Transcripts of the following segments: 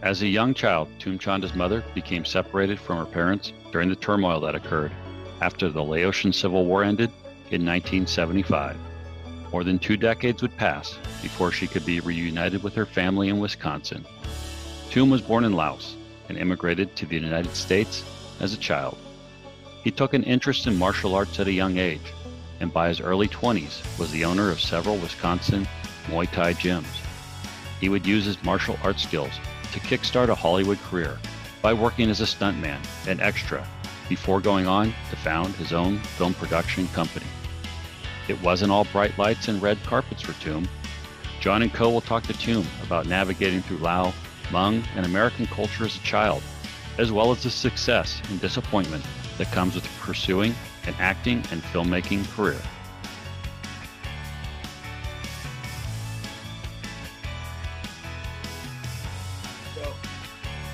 As a young child, Toom Chanda's mother became separated from her parents during the turmoil that occurred after the Laotian Civil War ended in 1975. More than two decades would pass before she could be reunited with her family in Wisconsin. Toom was born in Laos and immigrated to the United States as a child. He took an interest in martial arts at a young age, and by his early 20s was the owner of several Wisconsin Muay Thai gyms. He would use his martial arts skills to kickstart a Hollywood career by working as a stuntman and extra before going on to found his own film production company. It wasn't all bright lights and red carpets for Toom. John and Ko will talk to Toom about navigating through Lao, Hmong, and American culture as a child, as well as the success and disappointment that comes with pursuing an acting and filmmaking career.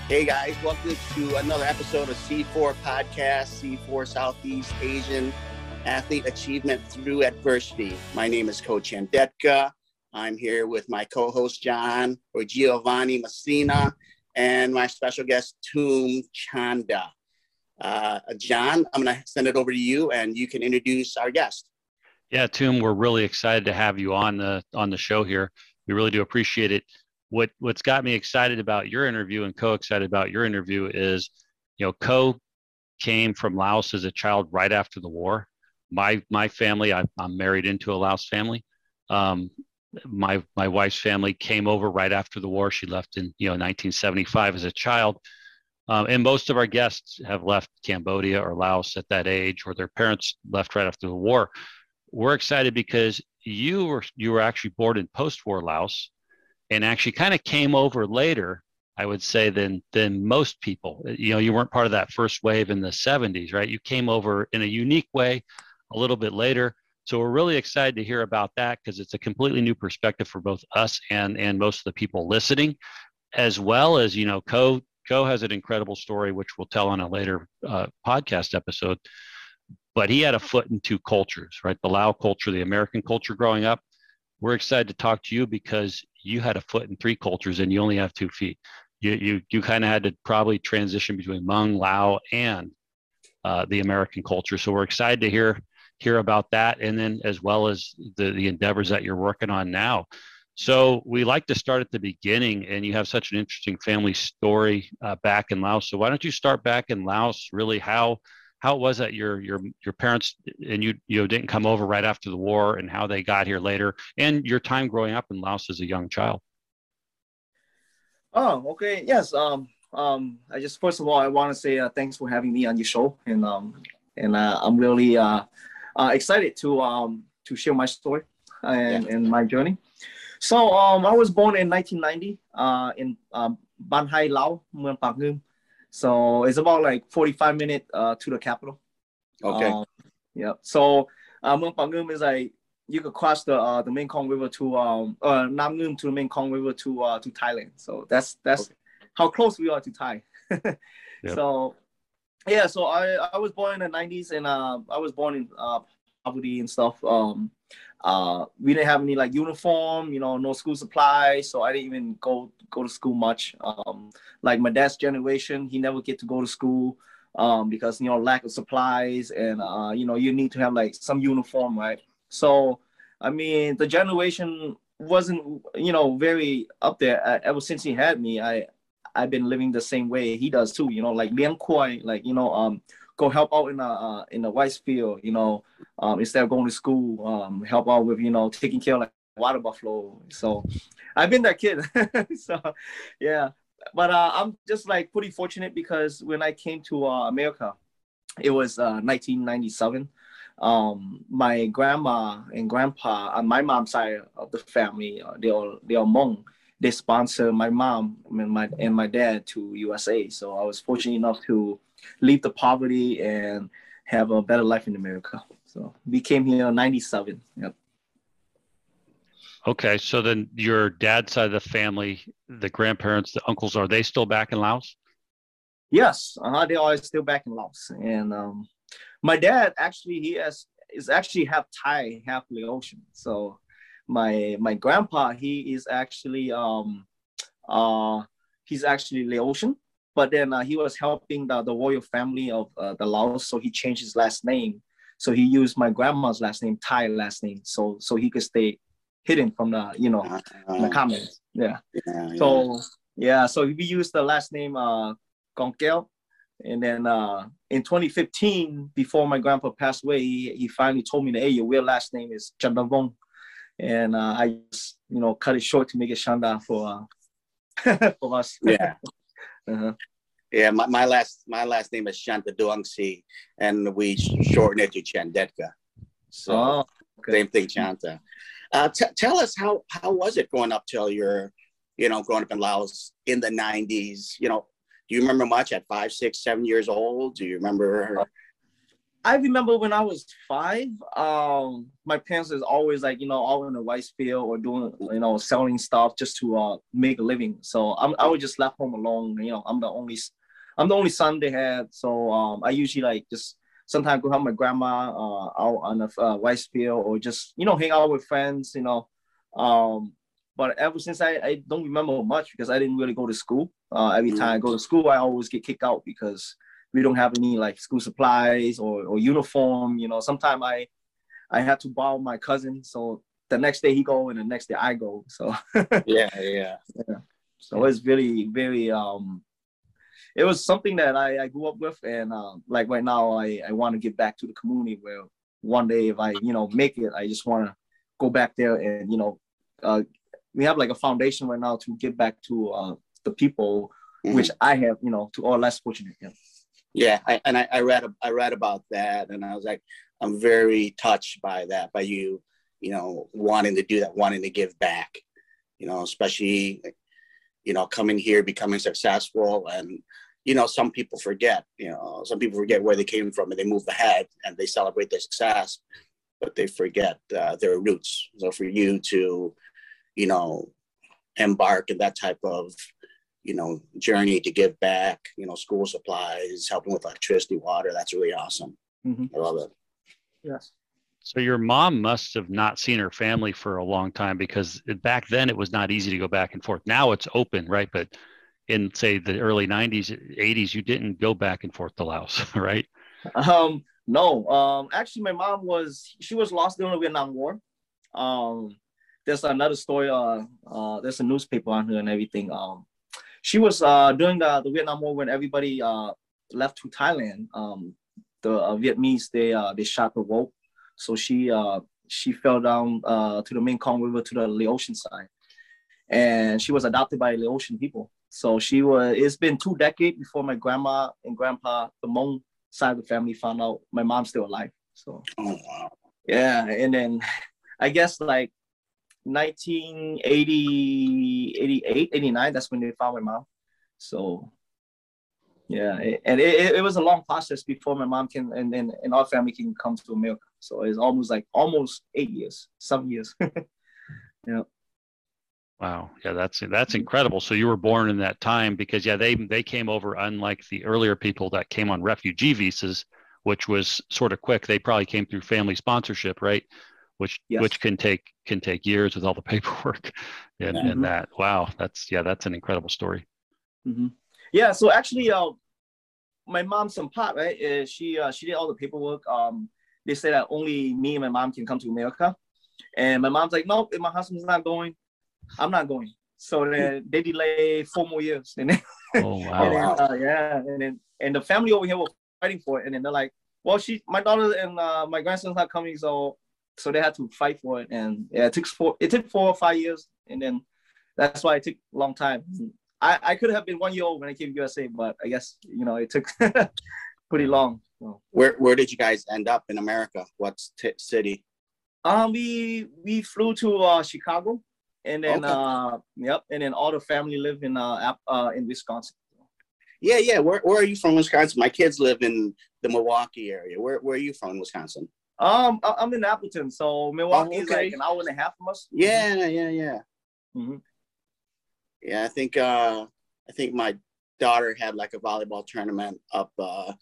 Hey guys, welcome to another episode of C4 Podcast, C4 Southeast Asian Athlete Achievement Through Adversity. My name is Ko Chandetka. I'm here with my co-host John or Giovanni Messina and my special guest Toom Chanda. Uh, John, I'm going to send it over to you, and you can introduce our guest. Yeah, Toom, we're really excited to have you on the on the show here. We really do appreciate it what what's got me excited about your interview and Ko excited about your interview is, you know, Ko came from Laos as a child right after the war. My my family, I, am married into a Laos family. Um, my my wife's family came over right after the war. She left in you know 1975 as a child, um, and most of our guests have left Cambodia or Laos at that age, or their parents left right after the war. We're excited because you were you were actually born in post-war Laos, and actually kind of came over later i would say than than most people. You know you weren't part of that first wave in the 70s right? You came over in a unique way a little bit later. So we're really excited to hear about that because it's a completely new perspective for both us and and most of the people listening as well as you know Ko Ko has an incredible story which we'll tell on a later uh, podcast episode. But he had a foot in two cultures right? The lao culture the american culture growing up. We're excited to talk to you because you had a foot in three cultures and you only have two feet. You you you kind of had to probably transition between Hmong, Lao, and uh, the American culture. So we're excited to hear hear about that, and then as well as the the endeavors that you're working on now. So we like to start at the beginning, and you have such an interesting family story uh, back in Laos. So why don't you start back in Laos? Really, how how it was that your your your parents and you you know, didn't come over right after the war and how they got here later and your time growing up in Laos as a young child. Oh, okay. Yes. Um, um, I just first of all, I want to say uh, thanks for having me on your show, and um, and uh, I'm really uh, uh, excited to um to share my story and, yeah. and my journey. So um, I was born in 1990 uh, in um, Ban Hai, Lao, Muang Pak Ngum. So it's about like 45 minutes uh, to the capital. Okay. Um, yeah. So uh, Muang Pak Ngum is like you could cross the uh, the Mekong River to um uh Nam Ngum to the Mekong River to uh to Thailand. So that's that's okay. how close we are to Thai. yep. So yeah, so I I was born in the 90s and uh I was born in uh poverty and stuff. Um uh, we didn't have any like uniform, you know, no school supplies, so I didn't even go go to school much. Um, like my dad's generation, he never get to go to school um, because you know lack of supplies and uh, you know you need to have like some uniform, right? So I mean, the generation wasn't you know very up there. I, ever since he had me, I I've been living the same way he does too. You know, like Liang Kuai, like you know, um, go help out in the uh, in the rice field, you know, um, instead of going to school, um, help out with you know taking care of like water buffalo. So I've been that kid. so yeah, but uh, I'm just like pretty fortunate because when I came to uh, America, it was uh, 1997. Um, my grandma and grandpa on my mom's side of the family, uh, they are they are Hmong. They sponsor my mom and my and my dad to USA. So I was fortunate enough to leave the poverty and have a better life in America. So we came here in 97. Yep. Okay. So then your dad's side of the family, the grandparents, the uncles, are they still back in Laos? Yes. Uh-huh, they are still back in Laos. And um, my dad actually, he has, is actually half Thai, half Laotian. So my, my grandpa, he is actually, um, uh, he's actually Laotian, but then uh, he was helping the, the royal family of uh, the Laos, so he changed his last name. So he used my grandma's last name, Thai last name, so so he could stay hidden from the you know uh, the comments. Yeah. yeah so yeah, so we used the last name uh Kongkeo. And then uh, in 2015, before my grandpa passed away, he, he finally told me that, hey, your real last name is Chandavong. And uh, I just, you know, cut it short to make it Chanda for uh, for us. Yeah. uh-huh. Yeah, my, my last my last name is Shanta Duangsi, and we shorten it to Chandetka. So oh, okay. same thing, Chanta. Uh, t- tell us how how was it growing up till you're, you know, growing up in Laos in the '90s? You know, do you remember much at five, six, seven years old? Do you remember? I remember when I was five. Um, my parents is always like you know all in the rice field or doing you know selling stuff just to uh make a living. So I'm I was just left home alone. You know I'm the only I'm the only son they had. So um I usually like just sometimes go help my grandma uh out on the uh, rice field or just you know hang out with friends. You know, um but ever since I, I don't remember much because I didn't really go to school. Uh, every mm-hmm. time I go to school, I always get kicked out because we don't have any like school supplies or, or uniform. You know, sometimes I I had to borrow my cousin. So the next day he go and the next day I go. So yeah, yeah, yeah. So it's really very um it was something that I, I grew up with and um, like right now I, I want to get back to the community where one day if I you know make it I just want to go back there and you know uh, we have like a foundation right now to give back to uh, the people, mm-hmm. which I have, you know, to all less fortunate. Yeah, yeah I, and I, I read I read about that, and I was like, I'm very touched by that, by you, you know, wanting to do that, wanting to give back, you know, especially, you know, coming here, becoming successful, and you know, some people forget, you know, some people forget where they came from, and they move ahead and they celebrate their success, but they forget uh, their roots. So for you to you know, embark in that type of, you know, journey to give back, you know, school supplies, helping with electricity, water. That's really awesome. Mm-hmm. I love it. Yes. So your mom must have not seen her family for a long time because back then it was not easy to go back and forth. Now it's open, right? But in say the early 90s, 80s, you didn't go back and forth to Laos, right? Um, no. Um, actually, my mom was she was lost during the Vietnam War. Um, there's another story. Uh, uh, there's a newspaper on her and everything. Um, she was uh during the, the Vietnam War when everybody uh left to Thailand. Um, the uh, Vietnamese they uh they shot the rope, so she uh she fell down uh to the Mekong River to the Laotian side, and she was adopted by Laotian people. So she was. It's been two decades before my grandma and grandpa, the Hmong side of the family, found out my mom's still alive. So, oh, wow. yeah, and then I guess like 1980, 88, 89, that's when they found my mom. So yeah, it, and it, it was a long process before my mom can and, and, and our family can come to America. So it's almost like almost eight years, some years. yeah. Wow. Yeah, that's that's incredible. So you were born in that time because yeah, they they came over unlike the earlier people that came on refugee visas, which was sort of quick. They probably came through family sponsorship, right? Which yes. which can take can take years with all the paperwork and, mm-hmm. and that. Wow that's yeah that's an incredible story. Mm-hmm. yeah so actually uh my mom's some pot right uh, she uh, she did all the paperwork. Um they say that only me and my mom can come to america. And my mom's like nope if my husband's not going i'm not going. So then they delay four more years. And then, oh wow, and then, uh, yeah and then and the family over here were fighting for it. And then they're like well she my daughter and uh, my grandson's not coming so so they had to fight for it, and yeah, it took four. It took four or five years, and then that's why it took a long time. I, I could have been one year old when I came to USA, but I guess you know it took pretty long. So. Where where did you guys end up in America? What t- city? Um, we we flew to uh, Chicago, and then okay. uh, yep, and then all the family live in uh, uh in Wisconsin. Yeah, yeah. Where where are you from, Wisconsin? My kids live in the Milwaukee area. Where where are you from, Wisconsin? Um, I'm in Appleton, so Milwaukee oh, okay. is like an hour and a half from us. Yeah, yeah, yeah. Mm-hmm. Yeah, I think uh, I think my daughter had like a volleyball tournament up, uh,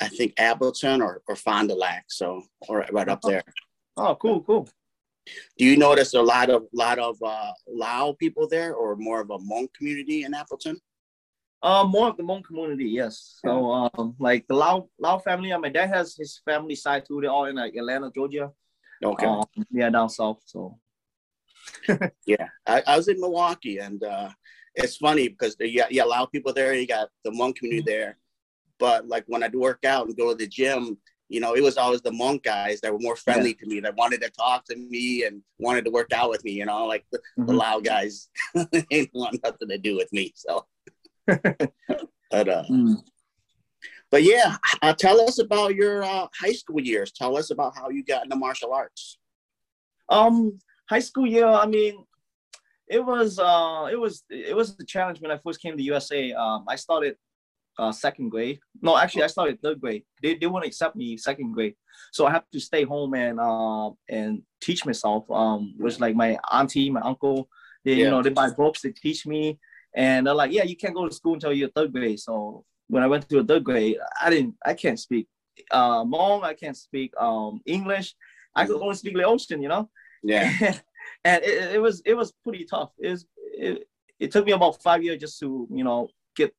I think Appleton or or Fond du Lac, so or right up there. Oh, cool, cool. Do you notice a lot of lot of uh, Lao people there, or more of a Hmong community in Appleton? Uh, more of the Hmong community, yes. So, um, like the Lao Lao family, uh, my dad has his family side too. They're all in like Atlanta, Georgia. Okay. Um, yeah, down south. So. yeah, I, I, was in Milwaukee, and uh, it's funny because you got, you got Lao people there, you got the Hmong community mm-hmm. there, but like when I'd work out and go to the gym, you know, it was always the Hmong guys that were more friendly yeah. to me, that wanted to talk to me and wanted to work out with me. You know, like the, mm-hmm. the Lao guys ain't want nothing to do with me. So, but uh, mm. but yeah, uh, tell us about your uh, high school years. Tell us about how you got into martial arts. Um, high school year. I mean, it was uh, it was it was a challenge when I first came to USA. Um, I started uh, second grade. No, actually, I started third grade. They, they won't accept me second grade, so I have to stay home and uh, and teach myself. Um, which like my auntie, my uncle, they yeah. you know they buy books, they teach me, and they're like, yeah, you can't go to school until you're third grade. So when I went to a third grade, I didn't, I can't speak uh, Hmong, I can't speak um English. I could only speak Laotian, you know. Yeah. and it, it was it was pretty tough. It, was, it it took me about five years just to you know get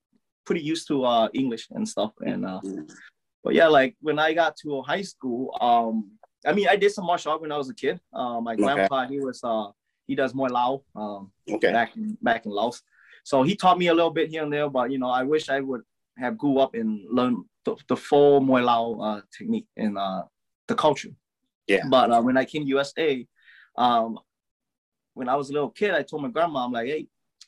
pretty used to uh, English and stuff. And uh, mm. but yeah, like when I got to high school, um, I mean, I did some martial art when I was a kid. Uh, my okay. grandpa, he was uh, he does Muay Lao um, okay. back in back in Laos. So he taught me a little bit here and there, but you know, I wish I would have grew up and learned the, the full Muay Lao uh, technique and uh, the culture. Yeah. But uh, when I came to USA, um, when I was a little kid, I told my grandma, I'm like, hey,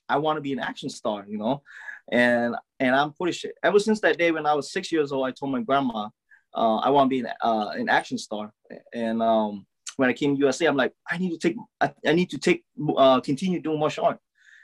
I want to be an action star, you know. And and I'm pretty sure ever since that day when I was six years old, I told my grandma uh, I want to be an, uh, an action star. And um, when I came to USA, I'm like, I need to take, I, I need to take, uh, continue doing martial art.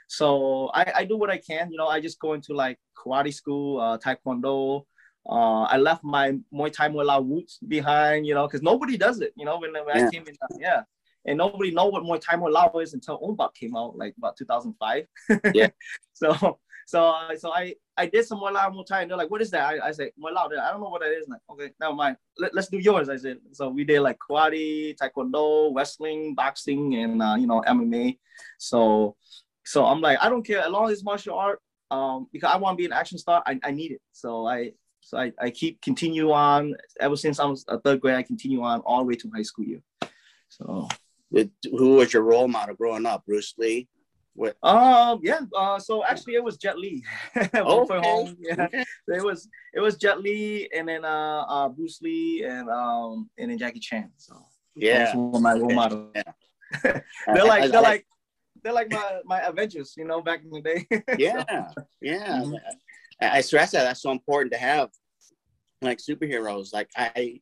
So I, I do what I can. You know, I just go into like karate school, uh, taekwondo. Uh, I left my Muay Thai Muay Lao roots behind. You know, because nobody does it. You know, when, when yeah. I came in, yeah and nobody know what Muay Thai Muay Lao is until Ong came out, like about 2005. yeah. so so so I I did some Muay Lao Muay Thai, and they're like, "What is that?" I, I said, "Muay Lao." I don't know what that is. like, okay, never mind. Let, let's do yours. I said. So we did like karate, taekwondo, wrestling, boxing, and uh, you know MMA. So so I'm like, I don't care as long as it's martial art. Um, because I want to be an action star. I, I need it. So I so I, I keep continue on ever since I was a third grade. I continue on all the way to high school year. So who was your role model growing up? Bruce Lee. What? Um, yeah. Uh, so actually, it was Jet Li. oh, okay. home. Yeah. It was it was Jet Li, and then uh, uh, Bruce Lee, and um, and then Jackie Chan. So yeah, my role model. Yeah. they're like they're like they're like my my Avengers, you know, back in the day. yeah, yeah. Mm-hmm. I stress that that's so important to have like superheroes. Like I,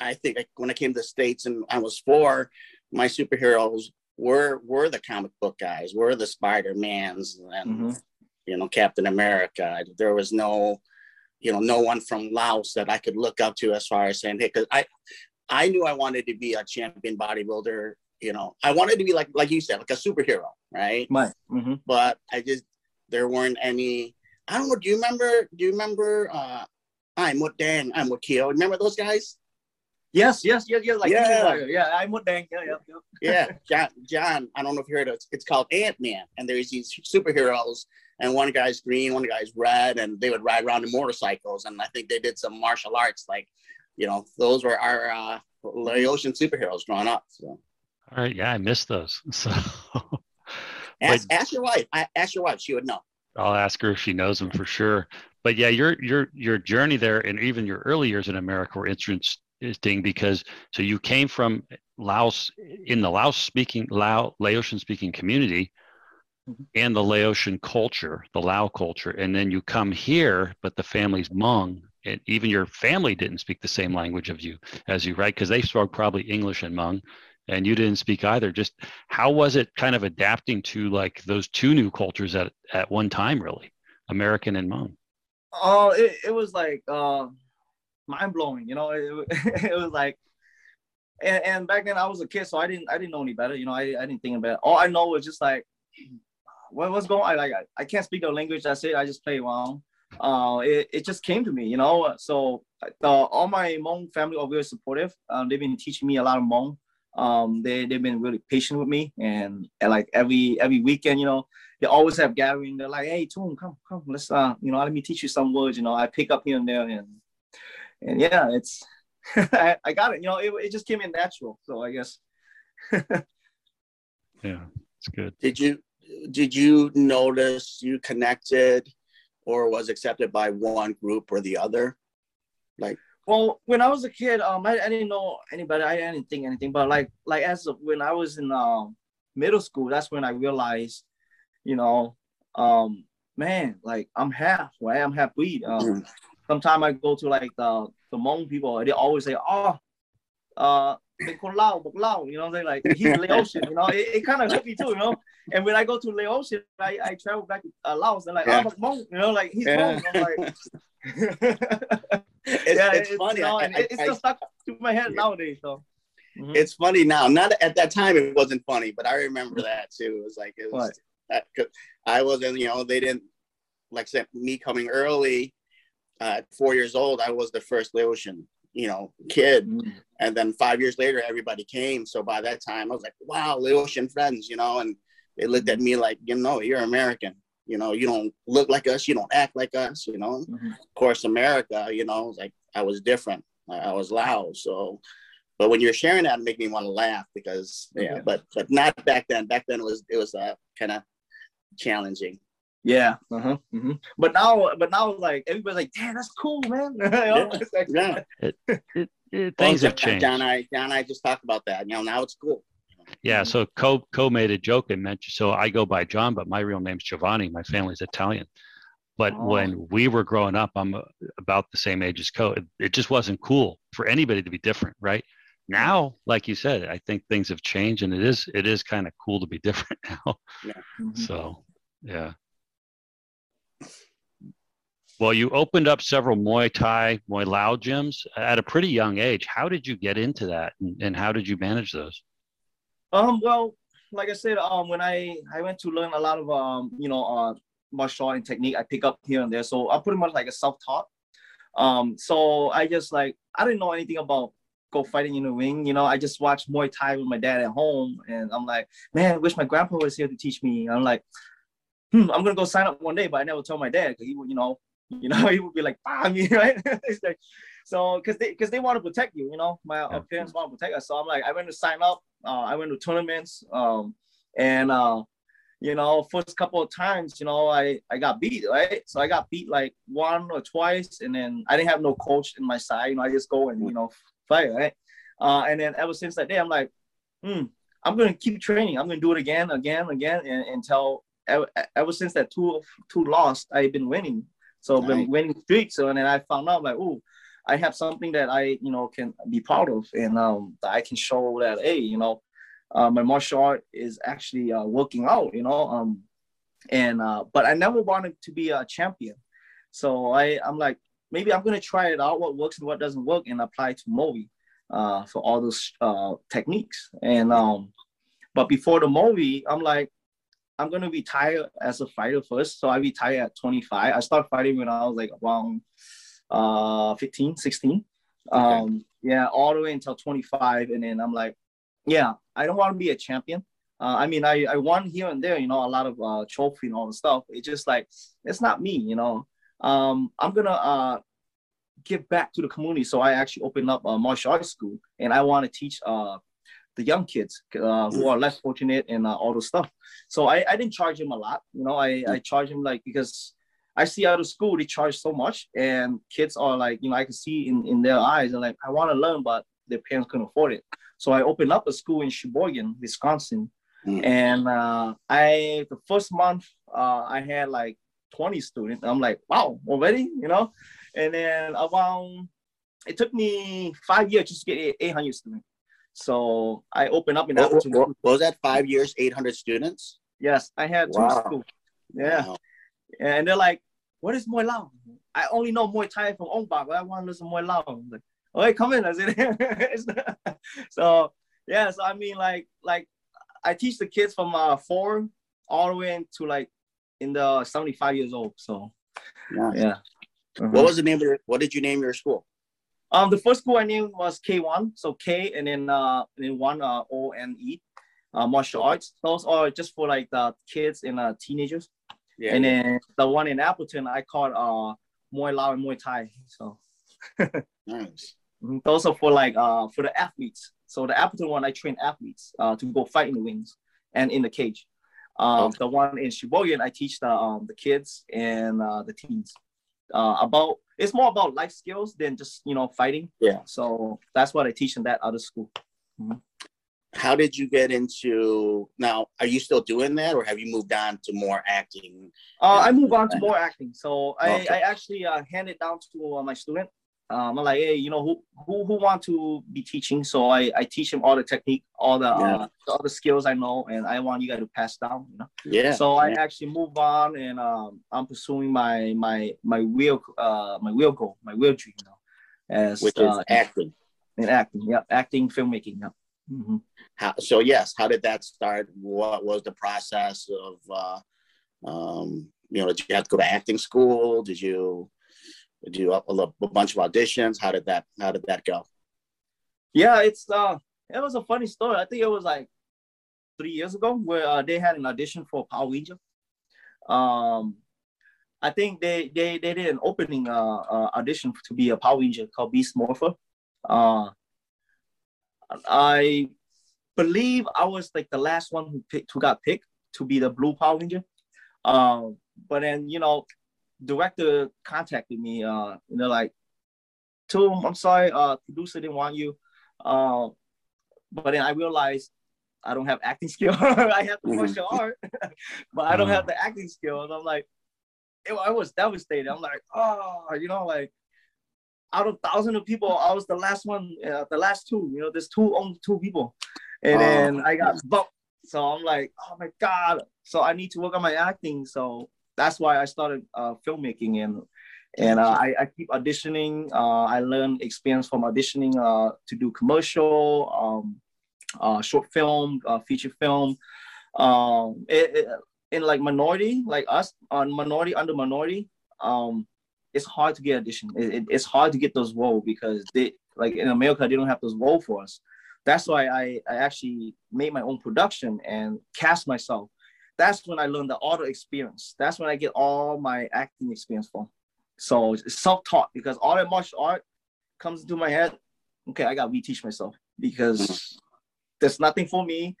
I think like when I came to the states and I was four, my superheroes were were the comic book guys, were the Spider Mans and mm-hmm. you know Captain America. There was no, you know, no one from Laos that I could look up to as far as saying, hey, because I I knew I wanted to be a champion bodybuilder. You know, I wanted to be like like you said, like a superhero, right? Right. Mm-hmm. But I just there weren't any. I don't know. Do you remember? Do you remember? uh I'm with Dan. I'm with Keo. Remember those guys? Yes, yes, yes, yes. Like yeah, yeah. I'm with Dan. Yeah, yeah, yeah. John, John. I don't know if you heard it. It's called Ant Man, and there's these superheroes, and one guy's green, one guy's red, and they would ride around in motorcycles, and I think they did some martial arts. Like, you know, those were our uh, Laotian superheroes growing up. So. All right. Yeah, I missed those. So. ask, ask your wife. I, ask your wife. She would know. I'll ask her if she knows them for sure. But yeah, your your your journey there, and even your early years in America were interesting because so you came from Laos in the Laos speaking Lao Laotian speaking community mm-hmm. and the Laotian culture, the Lao culture, and then you come here, but the family's Hmong, and even your family didn't speak the same language of you as you, right? Because they spoke probably English and Hmong, and you didn't speak either. Just how was it kind of adapting to like those two new cultures at at one time, really, American and Hmong? Oh, it, it was like. Uh mind blowing. You know, it, it was like, and, and, back then I was a kid, so I didn't I didn't know any better. You know, I, I didn't think about it. All I know was just like, what, what's going on? Like I, I can't speak the language. That's it. I just play around. Uh, it, it just came to me, you know. So the, all my Hmong family are very supportive. Um, they've been teaching me a lot of Hmong. Um, they they've been really patient with me, and, and like every every weekend, you know, they always have gathering. They're like, "Hey, Toom, come come, let's uh, you know, let me teach you some words." You know, I pick up here and there, and and yeah, it's I, I got it. You know, it, it just came in natural. So I guess. yeah, it's good. Did you did you notice you connected or was accepted by one group or the other? Like well, when I was a kid, um, I, I didn't know anybody. I didn't think anything. But like, like as of when I was in um middle school, that's when I realized, you know, um, man, like I'm half, right? I'm half breed. Um, mm. sometimes I go to like the the Hmong people, they always say, oh, uh, they call Lao, but Lao, you know, they like he's Laotian, you know, it, it kind of hurt me too, you know. And when I go to Laotian, I, I travel back to uh, Laos, they're like, yeah. oh, Hmong, you know, like he's yeah. Hmong. I'm like, it's, yeah, it's, it's funny. You know, I, I, it's still stuck to my head nowadays, so. Mm-hmm. It's funny now. Not at that time, it wasn't funny, but I remember that too. It was like it was. That, I wasn't, you know, they didn't like said me coming early. Uh, at four years old, I was the first Laotian you know, kid. Mm-hmm. And then five years later, everybody came. So by that time, I was like, wow, Laotian friends, you know, and they looked at me like, you know, you're American. You know, you don't look like us, you don't act like us, you know. Mm-hmm. Of course, America, you know, like I was different. I was loud. So, but when you're sharing that, it make me want to laugh because, yeah, but but not back then. Back then, it was it was uh, kind of challenging. Yeah. Uh-huh. Mm-hmm. But now, but now, like everybody's like, "Damn, that's cool, man." yeah. yeah. It, it, it, things well, have changed. John, I, John, I just talked about that. You know, now it's cool. Yeah. So Ko Ko made a joke and mentioned. So I go by John, but my real name's Giovanni. My family's Italian. But oh. when we were growing up, I'm uh, about the same age as Ko. It, it just wasn't cool for anybody to be different, right? Now, like you said, I think things have changed, and it is it is kind of cool to be different now. Yeah. Mm-hmm. So, yeah. Well, you opened up several Muay Thai, Muay Lao gyms at a pretty young age. How did you get into that, and, and how did you manage those? Um, well, like I said, um, when I I went to learn a lot of um, you know, uh, martial art and technique, I pick up here and there. So I'm pretty much like a self-taught. Um, so I just like I didn't know anything about go fighting in the ring. You know, I just watched Muay Thai with my dad at home, and I'm like, man, I wish my grandpa was here to teach me. I'm like, hmm, I'm gonna go sign up one day, but I never told my dad because he would, you know, you know, he would be like, "Bam!" me, right? like, so, because they because they want to protect you, you know, my yeah. parents want to protect us. So I'm like, I went to sign up. Uh, I went to tournaments, um, and uh, you know, first couple of times, you know, I I got beat, right? So I got beat like one or twice, and then I didn't have no coach in my side. You know, I just go and you know fight, right? Uh, and then ever since that day, I'm like, hmm, I'm gonna keep training. I'm gonna do it again, again, again, and, until ever, ever since that two two lost, I've been winning. So right. been winning streaks. So and then I found out like, oh, I have something that I you know can be proud of, and um, that I can show that hey, you know, uh, my martial art is actually uh, working out. You know, um, and uh, but I never wanted to be a champion. So I I'm like maybe I'm gonna try it out, what works and what doesn't work, and apply to movie uh, for all those uh, techniques. And um, but before the movie, I'm like, I'm gonna retire as a fighter first. So I retired at 25. I started fighting when I was like around uh 15, 16. Okay. Um, yeah, all the way until 25, and then I'm like, yeah, I don't want to be a champion. Uh, I mean, I, I won here and there, you know, a lot of uh, trophy and all the stuff. It's just like it's not me, you know. Um, I'm gonna uh, give back to the community, so I actually opened up a martial arts school, and I want to teach uh, the young kids uh, who are less fortunate and uh, all the stuff. So I, I didn't charge him a lot. You know, I, I charge him like because I see out of school they charge so much and kids are like, you know, I can see in, in their eyes and like, I want to learn, but their parents couldn't afford it. So I opened up a school in Sheboygan, Wisconsin. Mm. And uh, I, the first month, uh, I had like 20 students. I'm like, wow, already, you know? And then around, it took me five years just to get 800 students. So I opened up in what. What, what was that five years, 800 students? Yes, I had two wow. schools. Yeah. Wow. And they're like, what is Muay Lao? I only know Muay Thai from Ong Bak, but I want to listen Muay Lao. I'm like, okay, come in. I said, so yeah, so I mean, like, like I teach the kids from uh, four all the way into like in the 75 years old. So yeah. yeah. Uh-huh. What was the name of your, what did you name your school? Um, the first school I named was K1, so K and then uh, and then one uh, O N E, uh, martial arts. Those are just for like the kids and uh, teenagers. Yeah. And then the one in Appleton I called uh Muay Lao and Muay Thai. So nice. Mm-hmm. Those are for like uh for the athletes. So the Appleton one I train athletes uh to go fight in the wings and in the cage. Um, okay. the one in Sheboygan I teach the um the kids and uh, the teens uh, about it's more about life skills than just you know fighting. Yeah. So that's what I teach in that other school. Mm-hmm. How did you get into now? Are you still doing that, or have you moved on to more acting? Uh, I moved on to more acting. So okay. I, I actually uh, handed down to uh, my student um, I'm like, hey, you know, who who who want to be teaching? So I, I teach him all the technique, all the yeah. uh, all the skills I know, and I want you guys to pass down. You know. Yeah. So I actually move on, and um, I'm pursuing my my my real uh my real goal, my real dream now, as which is uh, acting. In acting, yeah, acting, filmmaking, yeah. Mm-hmm. How, so yes, how did that start? What was the process of? uh um, you know, did you have to go to acting school? Did you do a, a bunch of auditions? How did that How did that go? Yeah, it's uh, it was a funny story. I think it was like three years ago where uh, they had an audition for Power Ranger. Um, I think they they they did an opening uh, uh audition to be a Power Ranger called Beast Morpher. Uh, I believe I was like the last one who picked who got picked to be the Blue Power Ranger. Um, but then you know director contacted me. Uh, you know, like, Toom, I'm sorry, uh, producer didn't want you. Uh, but then I realized I don't have acting skill. I have the martial art, but I don't have the acting skill. And I'm like, it, I was devastated. I'm like, oh, you know, like out of thousands of people, I was the last one, uh, the last two. You know, there's two only two people, and then I got bumped. So I'm like, oh my god. So I need to work on my acting. So that's why I started uh, filmmaking and and uh, I, I, keep auditioning. Uh, I learn experience from auditioning uh, to do commercial, um, uh, short film, uh, feature film. Um, it, it, in like minority, like us on minority under minority, um, it's hard to get audition. It, it's hard to get those roles because they like in America they don't have those roles for us. That's why I, I actually made my own production and cast myself that's when I learned the auto experience. That's when I get all my acting experience from. So it's self-taught because all that martial art comes into my head. Okay, I got to reteach myself because there's nothing for me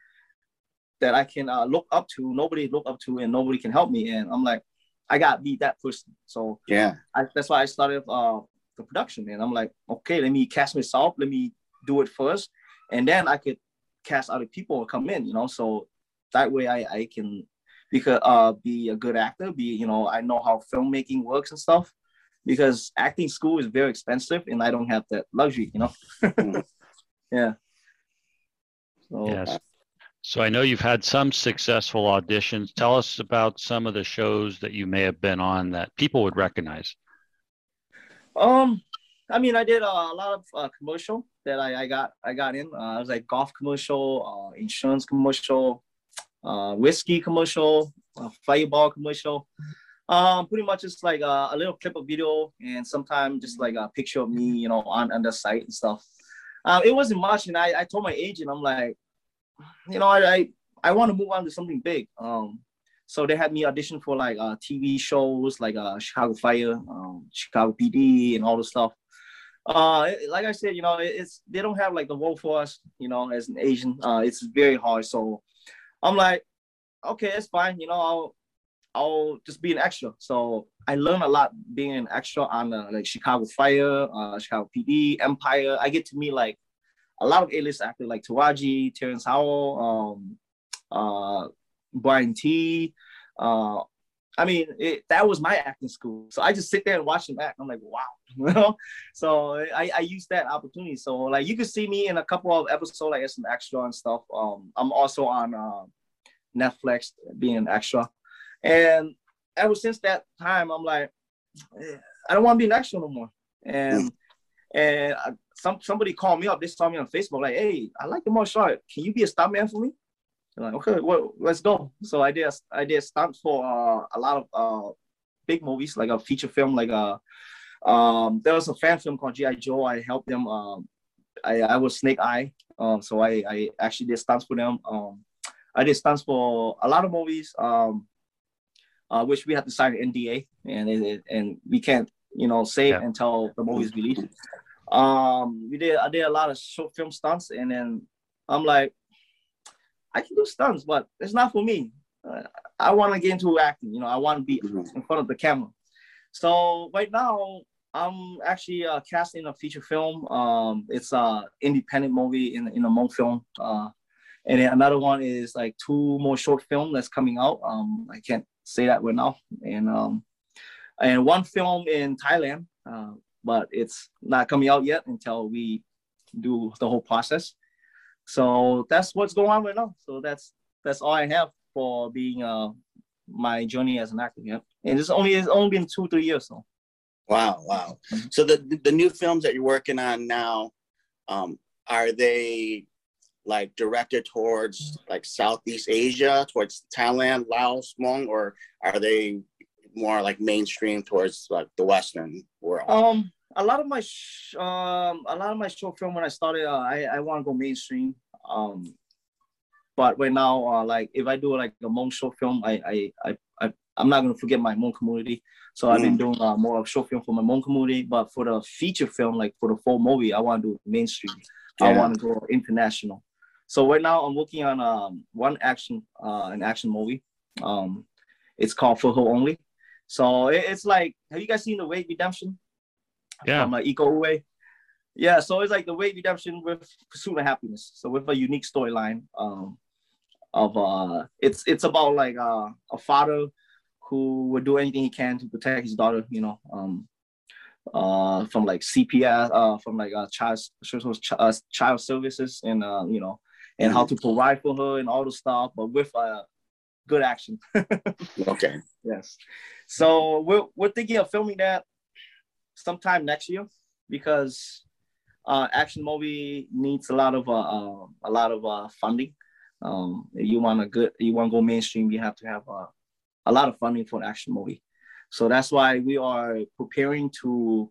that I can uh, look up to. Nobody look up to, and nobody can help me. And I'm like, I got beat that person. So yeah, I, that's why I started uh, the production. And I'm like, okay, let me cast myself. Let me do it first, and then I could cast other people or come in. You know, so that way I, I can because uh be a good actor be you know i know how filmmaking works and stuff because acting school is very expensive and i don't have that luxury you know yeah so, yes so i know you've had some successful auditions tell us about some of the shows that you may have been on that people would recognize um i mean i did uh, a lot of uh, commercial that I, I got i got in uh, i was like golf commercial uh, insurance commercial uh, whiskey commercial, a fireball commercial. Um, pretty much it's like a, a, little clip of video and sometimes just like a picture of me, you know, on, on the site and stuff. Um, it wasn't much, and I, I told my agent, I'm like, you know, I I, I want to move on to something big. Um, so they had me audition for like uh, TV shows like uh, Chicago Fire, um, Chicago PD, and all the stuff. Uh, like I said, you know, it's they don't have like the role for us, you know, as an Asian. Uh, it's very hard. So I'm like, okay, it's fine. You know, I'll I'll just be an extra. So I learned a lot being an extra on uh, like Chicago Fire, uh, Chicago PD, Empire. I get to meet like a lot of A-list actors like Taraji, Terrence Howard, um, uh, Brian T. Uh, I mean, it, that was my acting school. So I just sit there and watch them act. I'm like, wow. So I, I use that opportunity. So like you can see me in a couple of episodes, like as an extra and stuff. Um, I'm also on uh, Netflix being an extra, and ever since that time, I'm like, I don't want to be an extra no more. And and I, some somebody called me up. They saw me on Facebook, like, hey, I like the martial art. Can you be a stuntman for me? I'm like, okay, well, let's go. So I did I did stunts for uh, a lot of uh, big movies, like a feature film, like a Um, there was a fan film called GI Joe. I helped them. Um, I, I was Snake Eye, um, so I, I actually did stunts for them. Um, I did stunts for a lot of movies, um, uh, which we had to sign an NDA, and it, and we can't, you know, say yeah. until the movie's released. Um, we did. I did a lot of short film stunts, and then I'm like, I can do stunts, but it's not for me. Uh, I want to get into acting. You know, I want to be mm-hmm. in front of the camera. So right now, I'm actually uh, casting a feature film. Um, it's a independent movie in in a Hmong film. Uh, and then another one is like two more short film that's coming out. Um, I can't say that right now. And um, and one film in Thailand, uh, but it's not coming out yet until we do the whole process. So that's what's going on right now. So that's that's all I have for being uh my journey as an actor. Yeah, and it's only it's only been two three years. So. Wow, wow. Mm-hmm. So the the new films that you're working on now, um, are they like directed towards like Southeast Asia, towards Thailand, Laos, Hmong, or are they more like mainstream towards like the Western world? Um, a lot of my sh- um, a lot of my short film when I started, uh, I I want to go mainstream. Um, but right now, uh, like if I do like a Hmong short film, I I I, I I'm not gonna forget my Hmong community. So mm. I've been mm. doing uh, more of short film for my Hmong community. But for the feature film, like for the full movie, I want to do mainstream. Yeah. I want to go international. So right now I'm working on um, one action, uh, an action movie. Um, it's called For Her Only. So it, it's like, have you guys seen The Raid Redemption? Yeah. From uh, Iko Uwais. Yeah, so it's like The Raid Redemption with Pursuit of Happiness. So with a unique storyline um, of uh, it's it's about like uh, a father who would do anything he can to protect his daughter. You know, um, uh, from like CPS, uh, from like uh, child uh, child services, and uh, you know, and how to provide for her and all the stuff, but with uh, good action. okay. Yes. So we're we're thinking of filming that sometime next year because uh, action movie needs a lot of uh, uh a lot of uh, funding. Um, you want a good, you want to go mainstream, you have to have uh, a lot of funding for an action movie. So that's why we are preparing to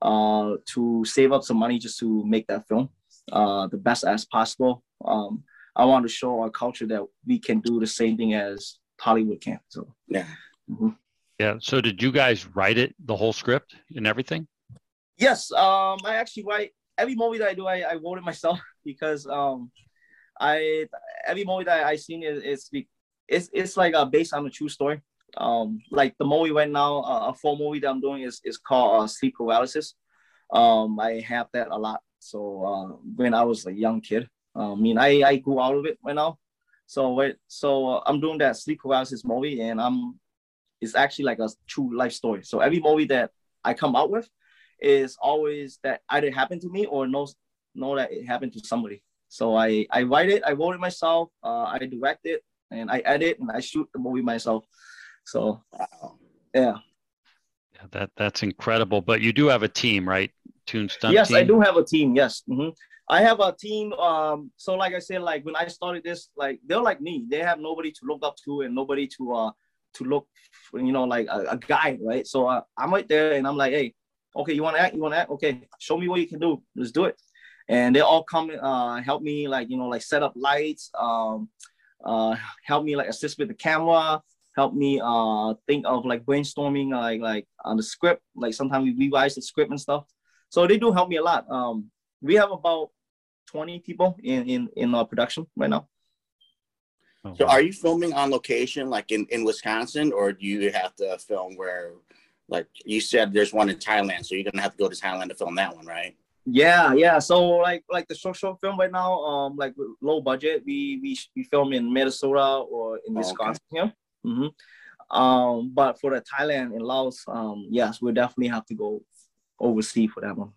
uh, to save up some money just to make that film uh, the best as possible. Um, I want to show our culture that we can do the same thing as Hollywood can. So yeah. Mm-hmm. Yeah. So did you guys write it, the whole script and everything? Yes. Um, I actually write every movie that I do. I, I wrote it myself because um, I every movie that I seen is it's it's it's like uh, based on a true story. Um, like the movie right now, uh, a full movie that I'm doing is is called uh, Sleep Paralysis. Um, I have that a lot. So uh, when I was a young kid, I mean, I, I grew out of it right now. So so uh, I'm doing that sleep paralysis movie, and I'm it's actually like a true life story. So every movie that I come out with is always that either happened to me or know know that it happened to somebody. So I I write it, I wrote it myself, uh, I direct it, and I edit and I shoot the movie myself. So yeah. Yeah, that that's incredible. But you do have a team, right? Toom Stunt. Yes, team? I do have a team. Yes. Mm-hmm. I have a team. Um, so like I said, like when I started this, like they're like me. They have nobody to look up to and nobody to uh to look, for, you know, like a, a guide, right? So uh, I'm right there, and I'm like, hey, okay, you want to act? You want to act? Okay, show me what you can do. Let's do it. And they all come uh help me, like you know, like set up lights, um, uh, help me like assist with the camera, help me uh think of like brainstorming, like like on the script. Like sometimes we revise the script and stuff. So they do help me a lot. Um, we have about 20 people in in in our production right now. Oh, so, are you filming on location, like in in Wisconsin, or do you have to film where, like you said, there's one in Thailand, so you're gonna have to go to Thailand to film that one, right? Yeah, yeah. So like like the short short film right now, um, like low budget, we we we film in Minnesota or in Wisconsin. Oh, okay. Yeah. Mm-hmm. Um, but for the Thailand and Laos, um, yes, we we'll definitely have to go overseas for that one.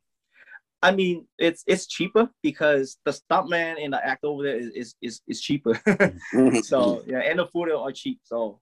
I mean, it's it's cheaper because the stuntman and the act over there is is is, is cheaper. So yeah, and the food are cheap. So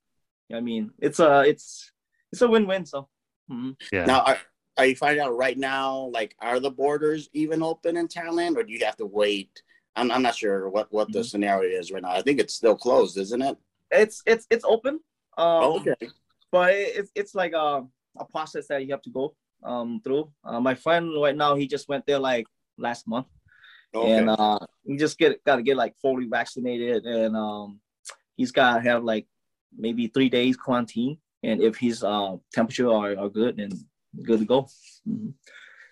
I mean, it's a it's it's a win win. So mm-hmm. yeah. Now, are, are you finding out right now? Like, are the borders even open in Thailand, or do you have to wait? I'm I'm not sure what what the mm-hmm. scenario is right now. I think it's still closed, isn't it? It's it's it's open. Um, okay. But it's it's like a a process that you have to go um, through. Uh, my friend right now, he just went there like last month, Okay. and uh, he just get got to get like fully vaccinated, and um, he's got to have like maybe three days quarantine, and if his uh, temperature are, are good, then good to go. Mhm.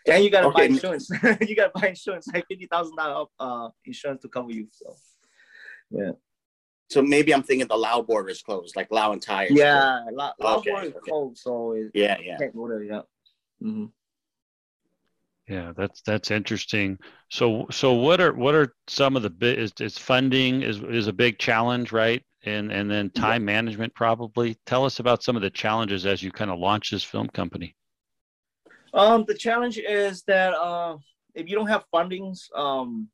And you gotta buy insurance. you gotta buy insurance, like fifty thousand dollar uh insurance to cover you. So yeah. so maybe I'm thinking the Lao border is closed, like Lao and Thai. yeah, lot Okay, more is okay. cold, so it Yeah, yeah. can't go there. Yeah. Hmm Yeah, that's that's interesting. So so what are what are some of the bit is, is funding is is a big challenge, right? And and then time management probably. Tell us about some of the challenges as you kind of launch this film company. Um, the challenge is that uh, if you don't have fundings, um,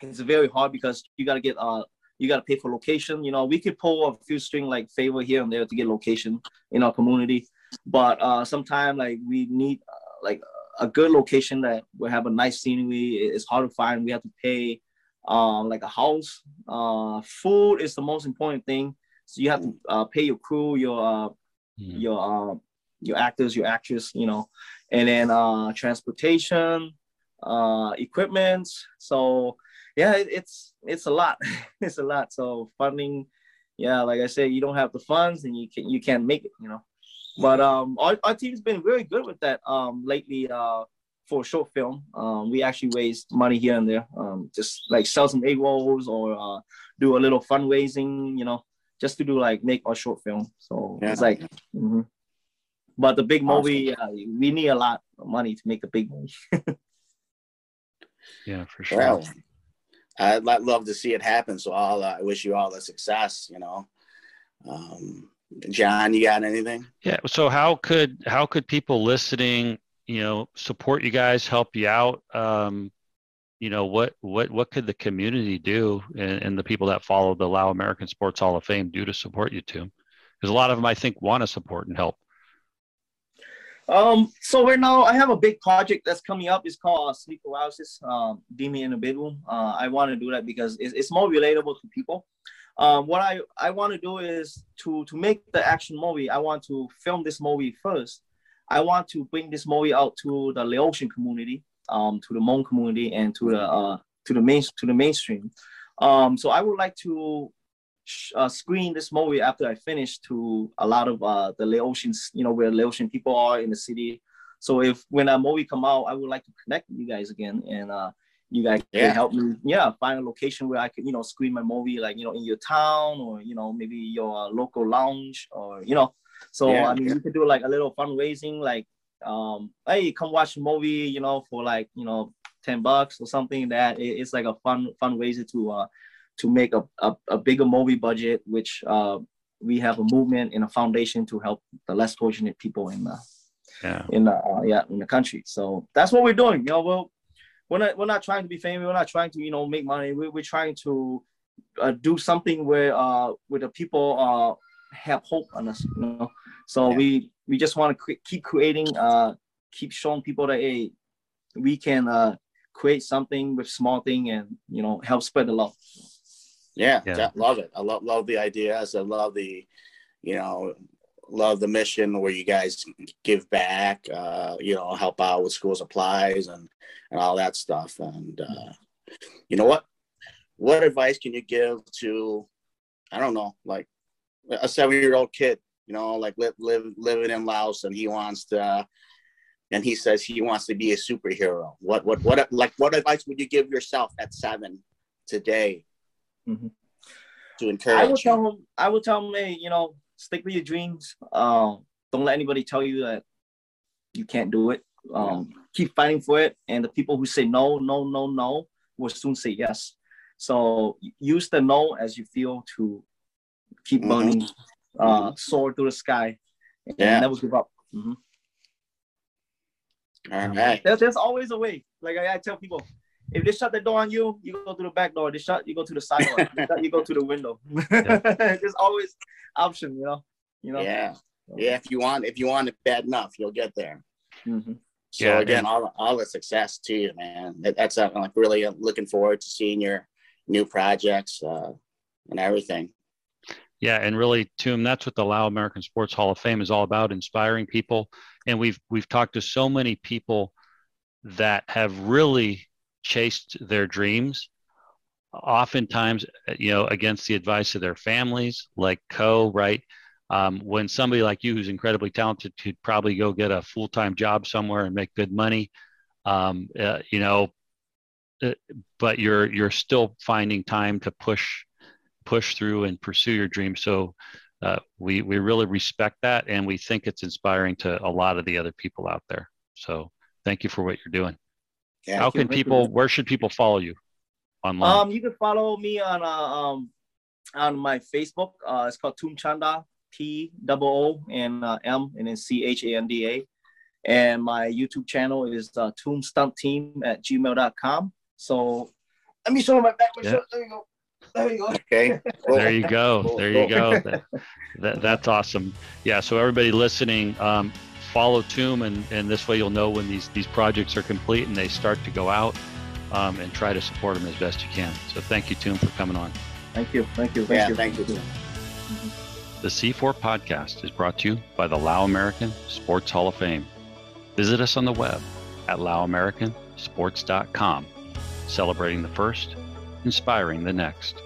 it's very hard because you gotta get uh, you gotta pay for location. You know, we could pull a few string like favor here and there to get location in our community, but uh, sometimes like we need uh, like a good location that will have a nice scenery. It's hard to find. We have to pay um, like a house. Uh, food is the most important thing. So you have to uh, pay your crew, your uh, Hmm. your uh, your actors, your actress, you know, and then uh, transportation, uh, equipment. So yeah, it, it's it's a lot. it's a lot. So funding, yeah, like I said, you don't have the funds and you can you can't make it, you know. But um, our, our team's been very good with that um lately. Uh, for a short film, um, we actually raised money here and there. Um, just like sell some egg rolls or uh, do a little fundraising, you know, just to do like make our short film. So it's Yeah. like, mhm. but the big Awesome. movie, uh, we need a lot of money to make the big movie. Yeah, for sure. Well, I'd love to see it happen. So I'll, uh, I wish you all the success, you know. Um, John, you got anything? Yeah. So how could how could people listening, you know, support you guys, help you out? Um, you know, what what what could the community do and, and the people that follow the Lao American Sports Hall of Fame do to support you too? Because a lot of them, I think, want to support and help. Um, so right now I have a big project that's coming up. It's called uh, Sleep Paralysis, um, Demon in the Bedroom. Uh, I want to do that because it's, it's more relatable to people. Um, what I, I want to do is to to make the action movie. I want to film this movie first. I want to bring this movie out to the Laotian community, um, to the Hmong community, and to the uh, to the main to the mainstream. Um, so I would like to uh, screen this movie after I finish to a lot of uh, the Laotians, you know, where Laotian people are in the city. So if when a movie come out, I would like to connect with you guys again, and uh, you guys Yeah. can help me, yeah, find a location where I could, you know, screen my movie, like you know, in your town or you know, maybe your uh, local lounge or you know. So Yeah, I mean, yeah. you could do like a little fundraising, like, um, hey, come watch a movie, you know, for like you know, ten bucks or something. That it- it's like a fun fundraiser to uh to make a, a, a bigger movie budget, which uh, we have a movement and a foundation to help the less fortunate people in the Yeah. in the uh, yeah in the country. So that's what we're doing. You know, well, we're not we're not trying to be famous. We're not trying to you know make money. We're, we're trying to uh, do something where uh where the people uh have hope on us. You know, so Yeah. we we just want to cre- keep creating uh keep showing people that hey we can uh create something with small thing and you know help spread the love. Yeah, Yeah. ja- love it. I love love the ideas. I love the, you know, love the mission where you guys give back. Uh, you know, help out with school supplies and and all that stuff. And uh, you know what? What advice can you give to, I don't know, like a seven year old kid? You know, like live live living in Laos, and he wants to. And he says he wants to be a superhero. What, what, what, like, what advice would you give yourself at seven today Mhm. to encourage I would you. tell him, I would tell him, hey, you know, stick with your dreams. Um, don't let anybody tell you that you can't do it. Um, Keep fighting for it. And the people who say no, no, no, no will soon say yes. So use the no as you feel to keep Mhm. burning, uh, soar through the sky, and Yeah. never give up. Mhm. All right. There's, there's always a way. Like I, I tell people, if they shut the door on you, you go through the back door. They shut, you go to the side door. You go to the window. there's always option, you know. You know. Yeah. Yeah. If you want, if you want it bad enough, you'll get there. Mhm. So Yeah, again, and- all all the success to you, man. That, that's uh, like really looking forward to seeing your new projects uh, and everything. Yeah, and really, Toom, that's what the Lao American Sports Hall of Fame is all about: inspiring people. And we've we've talked to so many people that have really chased their dreams, oftentimes, you know, against the advice of their families, like Ko. Right? Um, when somebody like you, who's incredibly talented, could probably go get a full time job somewhere and make good money, um, uh, you know, uh, but you're you're still finding time to push push through and pursue your dreams. So uh, we we really respect that, and we think it's inspiring to a lot of the other people out there. So thank you for what you're doing. Yeah, How can people? Where should people follow you online? Um, you can follow me on uh, um on my Facebook. Uh, it's called Toom Chanda, T double O and uh, M and then C H A N D A. And my YouTube channel is uh, Toom Stunt Team at gmail.com. So let me show my back. Yeah. There you go. There you go. Okay. Cool. There you go. There you go. that, that, that's awesome. Yeah. So everybody listening, um, follow Toom, and, and this way you'll know when these these projects are complete and they start to go out, um, and try to support them as best you can. So thank you, Toom, for coming on. Thank you. Thank you. Thank yeah, you. Thank you. The C4 podcast is brought to you by the Lao American Sports Hall of Fame. Visit us on the web at laoamericansports.com, celebrating the first, inspiring the next.